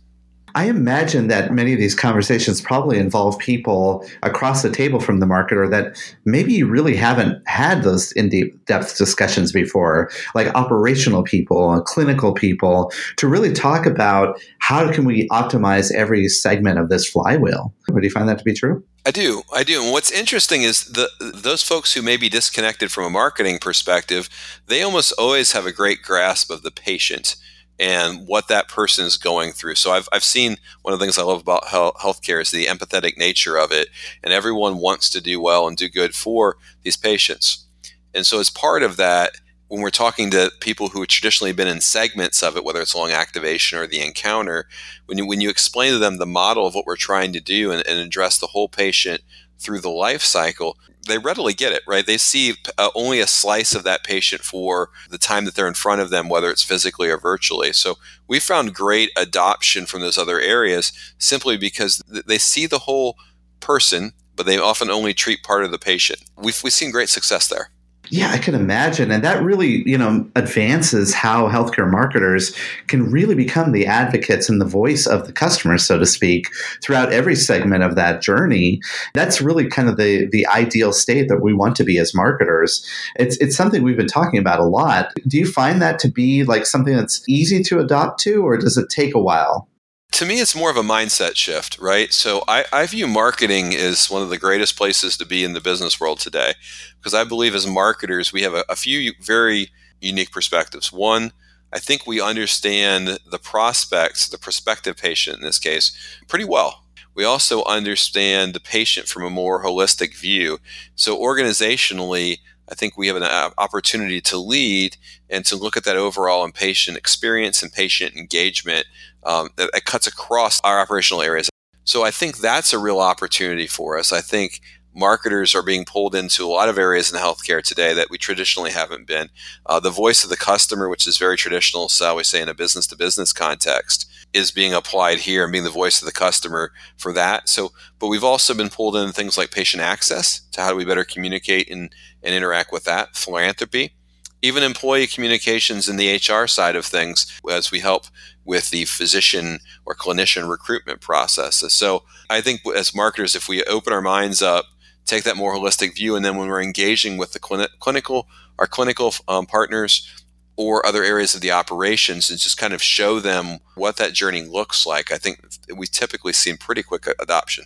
I imagine that many of these conversations probably involve people across the table from the marketer that maybe you really haven't had those in depth discussions before, like operational people, clinical people, to really talk about how can we optimize every segment of this flywheel. Would you find that to be true? I do, I do. And what's interesting is the those folks who may be disconnected from a marketing perspective, they almost always have a great grasp of the patient and what that person is going through. So I've, I've seen one of the things I love about health, healthcare is the empathetic nature of it. And everyone wants to do well and do good for these patients. And so as part of that, when we're talking to people who have traditionally been in segments of it, whether it's long activation or the encounter, when you when you explain to them the model of what we're trying to do and, and address the whole patient through the life cycle, they readily get it, right? They see uh, only a slice of that patient for the time that they're in front of them, whether it's physically or virtually. So we found great adoption from those other areas simply because they see the whole person, but they often only treat part of the patient. We've, we've seen great success there. Yeah, I can imagine. And that really, you know, advances how healthcare marketers can really become the advocates and the voice of the customer, so to speak, throughout every segment of that journey. That's really kind of the the ideal state that we want to be as marketers. It's it's something we've been talking about a lot. Do you find that to be like something that's easy to adopt to, or does it take a while? To me, it's more of a mindset shift, right? So I, I, view marketing as one of the greatest places to be in the business world today because I believe as marketers, we have a, a few very unique perspectives. One, I think we understand the prospects, the prospective patient in this case, pretty well. We also understand the patient from a more holistic view. So, organizationally, I think we have an opportunity to lead and to look at that overall and patient experience and patient engagement um, that, that cuts across our operational areas. So I think that's a real opportunity for us. I think marketers are being pulled into a lot of areas in healthcare today that we traditionally haven't been. Uh, the voice of the customer, which is very traditional, so we say in a business to business context, is being applied here and being the voice of the customer for that. So, but we've also been pulled into things like patient access to how do we better communicate and, and interact with that, philanthropy, even employee communications in the HR side of things as we help with the physician or clinician recruitment processes. So I think as marketers, if we open our minds up, take that more holistic view, and then when we're engaging with the clinical, our clinical um, partners or other areas of the operations and just kind of show them what that journey looks like, I think we typically see pretty quick adoption.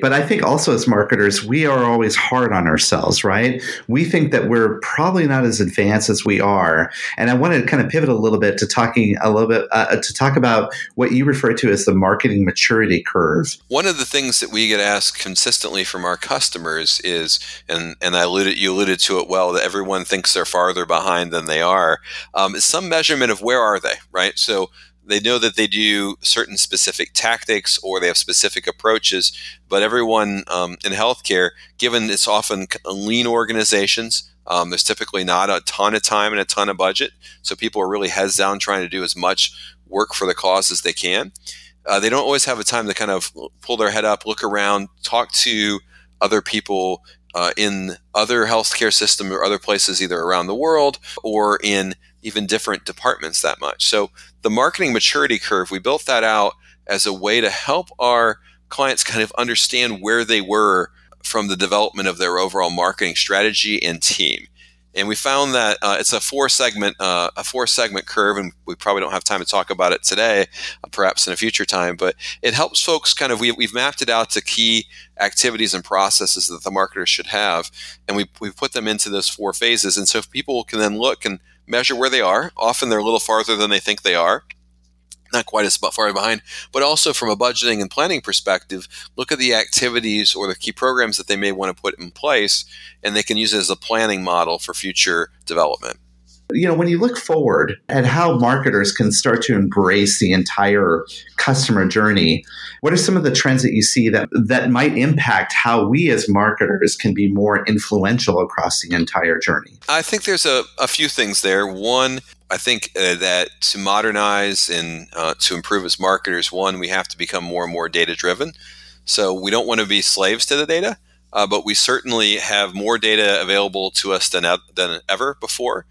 But I think also as marketers, we are always hard on ourselves, right? We think that we're probably not as advanced as we are. And I wanted to kind of pivot a little bit to talking a little bit uh, to talk about what you refer to as the marketing maturity curve. One of the things that we get asked consistently from our customers is, and, and I alluded, you alluded to it well, that everyone thinks they're farther behind than they are, um, is some measurement of where are they, right? So they know that they do certain specific tactics or they have specific approaches, but everyone um, in healthcare, given it's often lean organizations, um, there's typically not a ton of time and a ton of budget, so people are really heads down trying to do as much work for the cause as they can. Uh, they don't always have a time to kind of pull their head up, look around, talk to other people uh, in other healthcare system or other places, either around the world or in even different departments that much. So the marketing maturity curve, we built that out as a way to help our clients kind of understand where they were from the development of their overall marketing strategy and team. And we found that uh, it's a four segment uh, a four segment curve, and we probably don't have time to talk about it today, uh, perhaps in a future time. But it helps folks kind of we, we've mapped it out to key activities and processes that the marketers should have, and we we put them into those four phases. And so if people can then look and measure where they are. Often they're a little farther than they think they are. Not quite as far behind, but also from a budgeting and planning perspective, look at the activities or the key programs that they may want to put in place, and they can use it as a planning model for future development you know, when you look forward at how marketers can start to embrace the entire customer journey, what are some of the trends that you see that that might impact how we as marketers can be more influential across the entire journey? I think there's a, a few things there. One, I think uh, that to modernize and uh, to improve as marketers, one, we have to become more and more data driven. So we don't want to be slaves to the data, uh, but we certainly have more data available to us than, than ever before.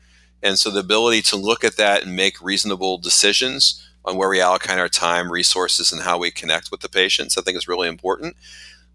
And so the ability to look at that and make reasonable decisions on where we allocate our time, resources, and how we connect with the patients, I think is really important.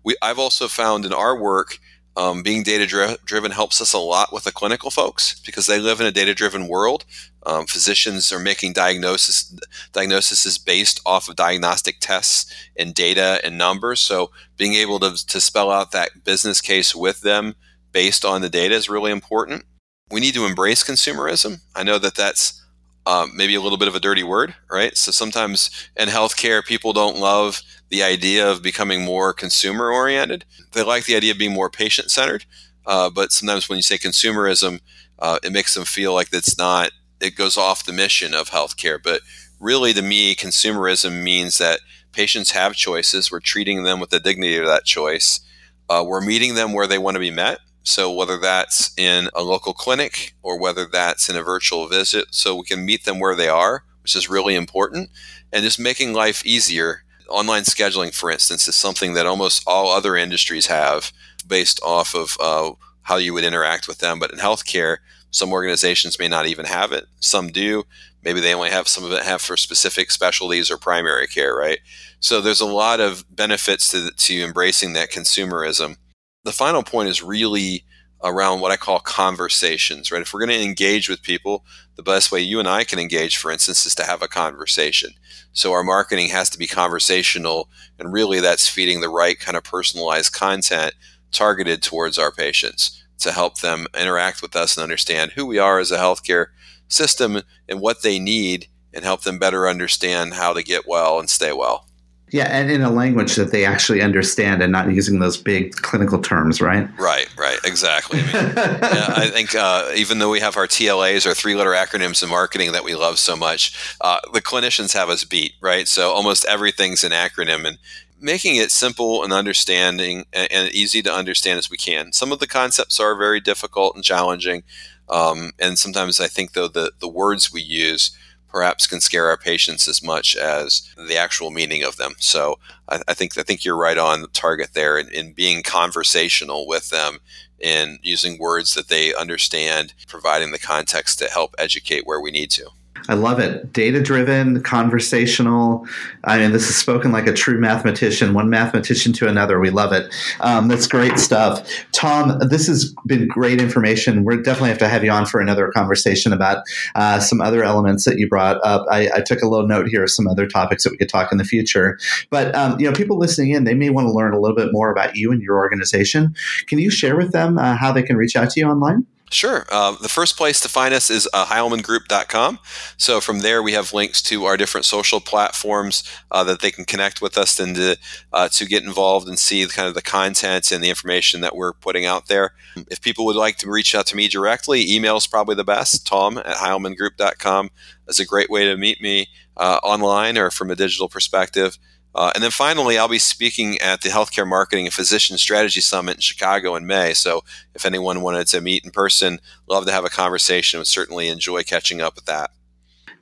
We, I've also found in our work, um, being data dri- driven helps us a lot with the clinical folks because they live in a data driven world. Um, physicians are making diagnosis diagnoses based off of diagnostic tests and data and numbers. So being able to, to spell out that business case with them based on the data is really important we need to embrace consumerism. I know that that's um, maybe a little bit of a dirty word, right? So sometimes in healthcare, people don't love the idea of becoming more consumer oriented. They like the idea of being more patient centered. Uh, but sometimes when you say consumerism, uh, it makes them feel like it's not, it goes off the mission of healthcare. But really, to me, consumerism means that patients have choices. We're treating them with the dignity of that choice. Uh, we're meeting them where they want to be met. So, whether that's in a local clinic or whether that's in a virtual visit, so we can meet them where they are, which is really important, and just making life easier. Online scheduling, for instance, is something that almost all other industries have based off of uh, how you would interact with them. But in healthcare, some organizations may not even have it. Some do. Maybe they only have some of it have for specific specialties or primary care, right? So there's a lot of benefits to, to embracing that consumerism. The final point is really around what I call conversations, right? If we're going to engage with people, the best way you and I can engage, for instance, is to have a conversation. So our marketing has to be conversational, and really that's feeding the right kind of personalized content targeted towards our patients to help them interact with us and understand who we are as a healthcare system and what they need and help them better understand how to get well and stay well. Yeah, and in a language that they actually understand and not using those big clinical terms, right? Right, right, exactly. I, mean, yeah, I think uh, even though we have our TLAs, our three letter acronyms in marketing that we love so much, uh, the clinicians have us beat, right? So almost everything's an acronym. And making it simple and understanding and, easy to understand as we can. Some of the concepts are very difficult and challenging, um, and sometimes I think though the the words we use perhaps can scare our patients as much as the actual meaning of them. So I, I think I think you're right on target there in, in being conversational with them in using words that they understand, providing the context to help educate where we need to. I love it. Data driven, conversational. I mean, this is spoken like a true mathematician, one mathematician to another. We love it. Um, that's great stuff. Tom, this has been great information. We're definitely have to have you on for another conversation about uh, some other elements that you brought up. I, I, took a little note here of some other topics that we could talk in the future. But, um, you know, people listening in, they may want to learn a little bit more about you and your organization. Can you share with them uh, how they can reach out to you online? Sure. Uh, the first place to find us is uh, hilemangroup.com. So from there, we have links to our different social platforms uh, that they can connect with us and to, uh, to get involved and see the, kind of the content and the information that we're putting out there. If people would like to reach out to me directly, email is probably the best. Tom at hilemangroup.com is a great way to meet me uh, online or from a digital perspective. Uh, and then finally, I'll be speaking at the Healthcare Marketing and Physician Strategy Summit in Chicago in May. So if anyone wanted to meet in person, love to have a conversation. Would certainly enjoy catching up with that.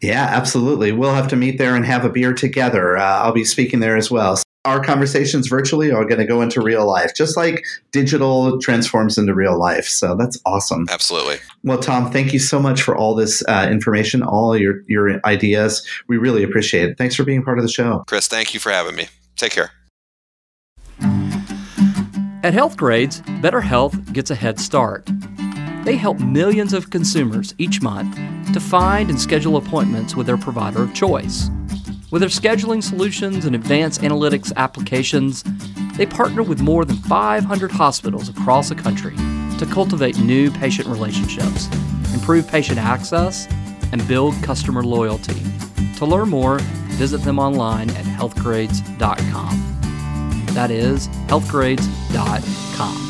Yeah, absolutely. We'll have to meet there and have a beer together. Uh, I'll be speaking there as well our conversations virtually are going to go into real life, just like digital transforms into real life. So that's awesome. Absolutely. Well, Tom, thank you so much for all this uh, information, all your your ideas. We really appreciate it. Thanks for being part of the show, Chris. Thank you for having me. Take care. At Healthgrades, Better Health gets a head start. They help millions of consumers each month to find and schedule appointments with their provider of choice. With their scheduling solutions and advanced analytics applications, they partner with more than 500 hospitals across the country to cultivate new patient relationships, improve patient access, and build customer loyalty. To learn more, visit them online at healthgrades.com. That is healthgrades.com.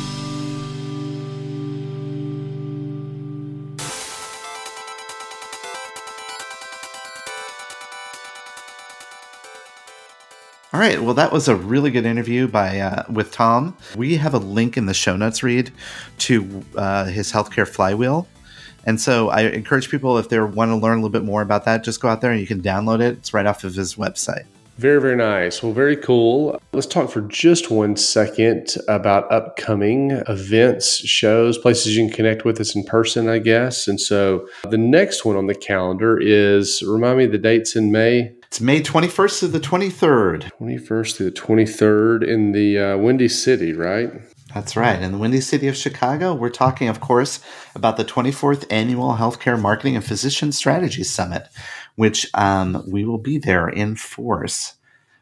All right. Well, that was a really good interview by uh, with Tom. We have a link in the show notes Reed to uh, his healthcare flywheel, and so I encourage people if they want to learn a little bit more about that, just go out there and you can download it. It's right off of his website. Very, very nice. Well, very cool. Let's talk for just one second about upcoming events, shows, places you can connect with us in person, I guess. And so the next one on the calendar is remind me the dates in May. It's May 21st to the 23rd. 21st to the 23rd in the uh, Windy City, right? That's right. In the Windy City of Chicago, we're talking, of course, about the 24th Annual Healthcare Marketing and Physician Strategy Summit, which um, we will be there in force.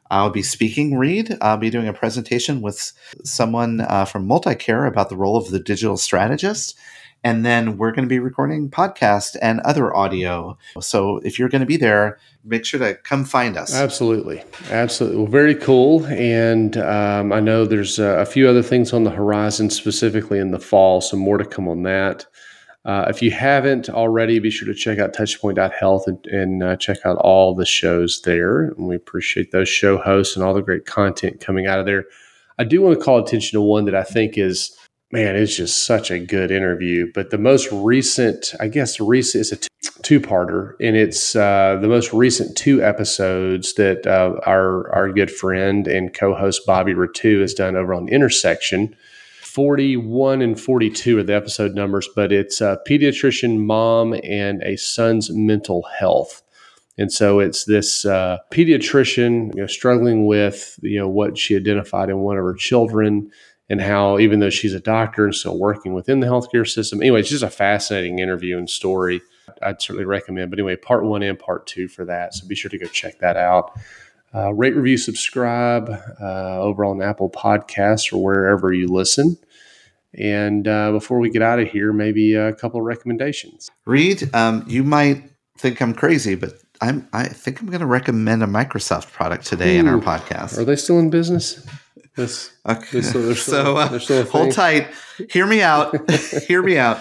I'll be speaking, Reed. I'll be doing a presentation with someone uh, from Multicare about the role of the digital strategist. And then we're going to be recording podcast and other audio. So if you're going to be there, make sure to come find us. Absolutely. Absolutely. Well, very cool. And um, I know there's a few other things on the horizon, specifically in the fall. So more to come on that. Uh, if you haven't already, be sure to check out touchpoint.health and, and uh, check out all the shows there. And we appreciate those show hosts and all the great content coming out of there. I do want to call attention to one that I think is, man, it's just such a good interview. But the most recent, I guess, recent is a two parter, and it's uh, the most recent two episodes that uh, our our good friend and co host Bobby Rettew has done over on Intersection 41 and 42 are the episode numbers, but it's a pediatrician, mom, and a son's mental health. And so it's this uh, pediatrician you know, struggling with you know what she identified in one of her children, and how even though she's a doctor and still working within the healthcare system, anyway, it's just a fascinating interview and story. I'd certainly recommend. But anyway, part one and part two for that. So be sure to go check that out. Uh, rate, review, subscribe uh, over on Apple Podcasts or wherever you listen. And uh, before we get out of here, maybe a couple of recommendations. Reed, um, you might think I'm crazy, but I'm I think I'm going to recommend a Microsoft product today Ooh, in our podcast. Are they still in business? This, okay. Still, still, so uh, hold tight. Hear me out. Hear me out.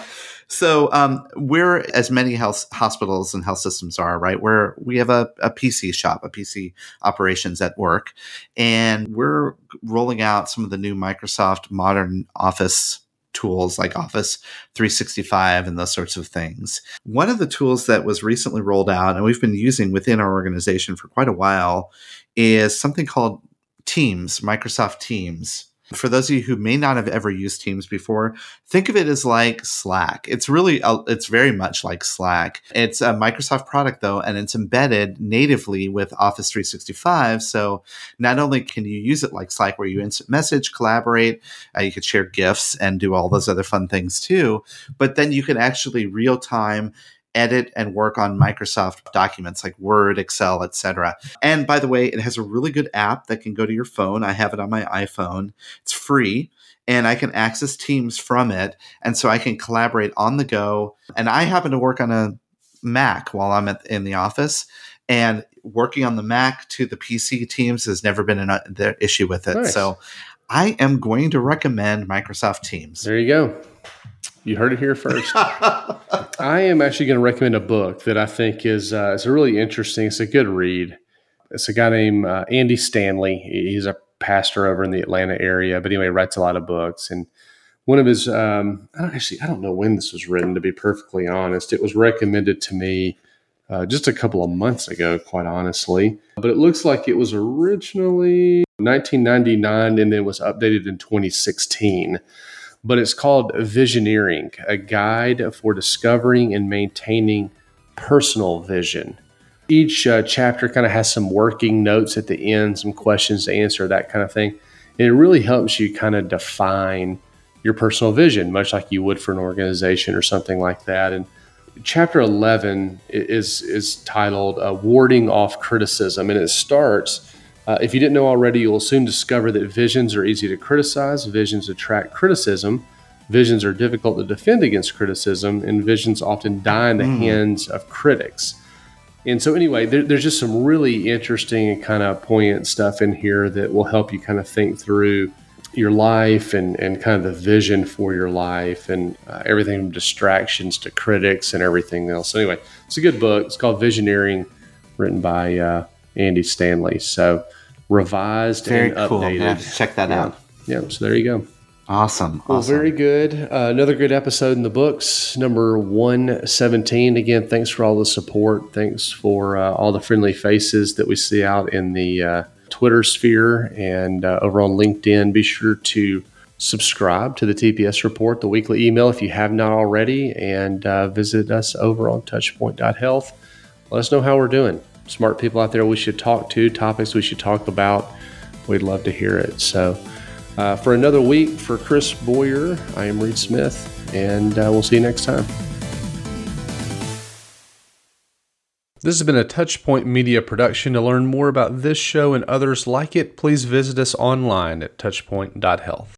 So um, we're as many health hospitals and health systems are right. Where we have a, a PC shop, a PC operations at work, and we're rolling out some of the new Microsoft Modern Office tools like Office 365 and those sorts of things. One of the tools that was recently rolled out and we've been using within our organization for quite a while is something called Teams, Microsoft Teams. For those of you who may not have ever used Teams before, think of it as like Slack. It's really, it's very much like Slack. It's a Microsoft product though, and it's embedded natively with Office 365. So not only can you use it like Slack, where you instant message, collaborate, uh, you could share GIFs and do all those other fun things too, but then you can actually real time edit and work on Microsoft documents like Word, Excel, etc. And by the way, it has a really good app that can go to your phone. I have it on my iPhone. It's free and I can access Teams from it. And so I can collaborate on the go. And I happen to work on a Mac while I'm at, in the office. And working on the Mac to the PC Teams has never been an uh, issue with it. Nice. So I am going to recommend Microsoft Teams. There you go. You heard it here first. I am actually going to recommend a book that I think is uh, it's really interesting. It's a good read. It's a guy named uh, Andy Stanley. He's a pastor over in the Atlanta area, but anyway, writes a lot of books. And one of his, um, I don't actually, I don't know when this was written. To be perfectly honest, it was recommended to me uh, just a couple of months ago, quite honestly. But it looks like it was originally 1999 and then was updated in 2016 but it's called Visioneering, a guide for discovering and maintaining personal vision. Each uh, chapter kind of has some working notes at the end, some questions to answer, that kind of thing. And it really helps you kind of define your personal vision, much like you would for an organization or something like that. And chapter 11 is, is titled uh, Warding Off Criticism, and it starts uh, if you didn't know already, you'll soon discover that visions are easy to criticize, visions attract criticism, visions are difficult to defend against criticism, and visions often die in the mm. hands of critics. And so, anyway, there, there's just some really interesting and kind of poignant stuff in here that will help you kind of think through your life and, and kind of the vision for your life and uh, everything from distractions to critics and everything else. So, anyway, it's a good book. It's called Visioneering, written by uh, Andy Stanley. So, revised Very and cool. updated. Yeah, check that yeah. out. Yeah, so there you go. Awesome. Well, awesome. very good. Uh, another good episode in the books, number 117. Again, thanks for all the support. Thanks for uh, all the friendly faces that we see out in the uh, Twitter sphere and uh, over on LinkedIn. Be sure to subscribe to the TPS report, the weekly email, if you have not already, and uh, visit us over on touchpoint.health. Let us know how we're doing smart people out there we should talk to, topics we should talk about. We'd love to hear it. So, uh, for another week, for Chris Boyer, I am Reed Smith, and uh, we'll see you next time. This has been a Touchpoint Media production. To learn more about this show and others like it, please visit us online at touchpoint.health.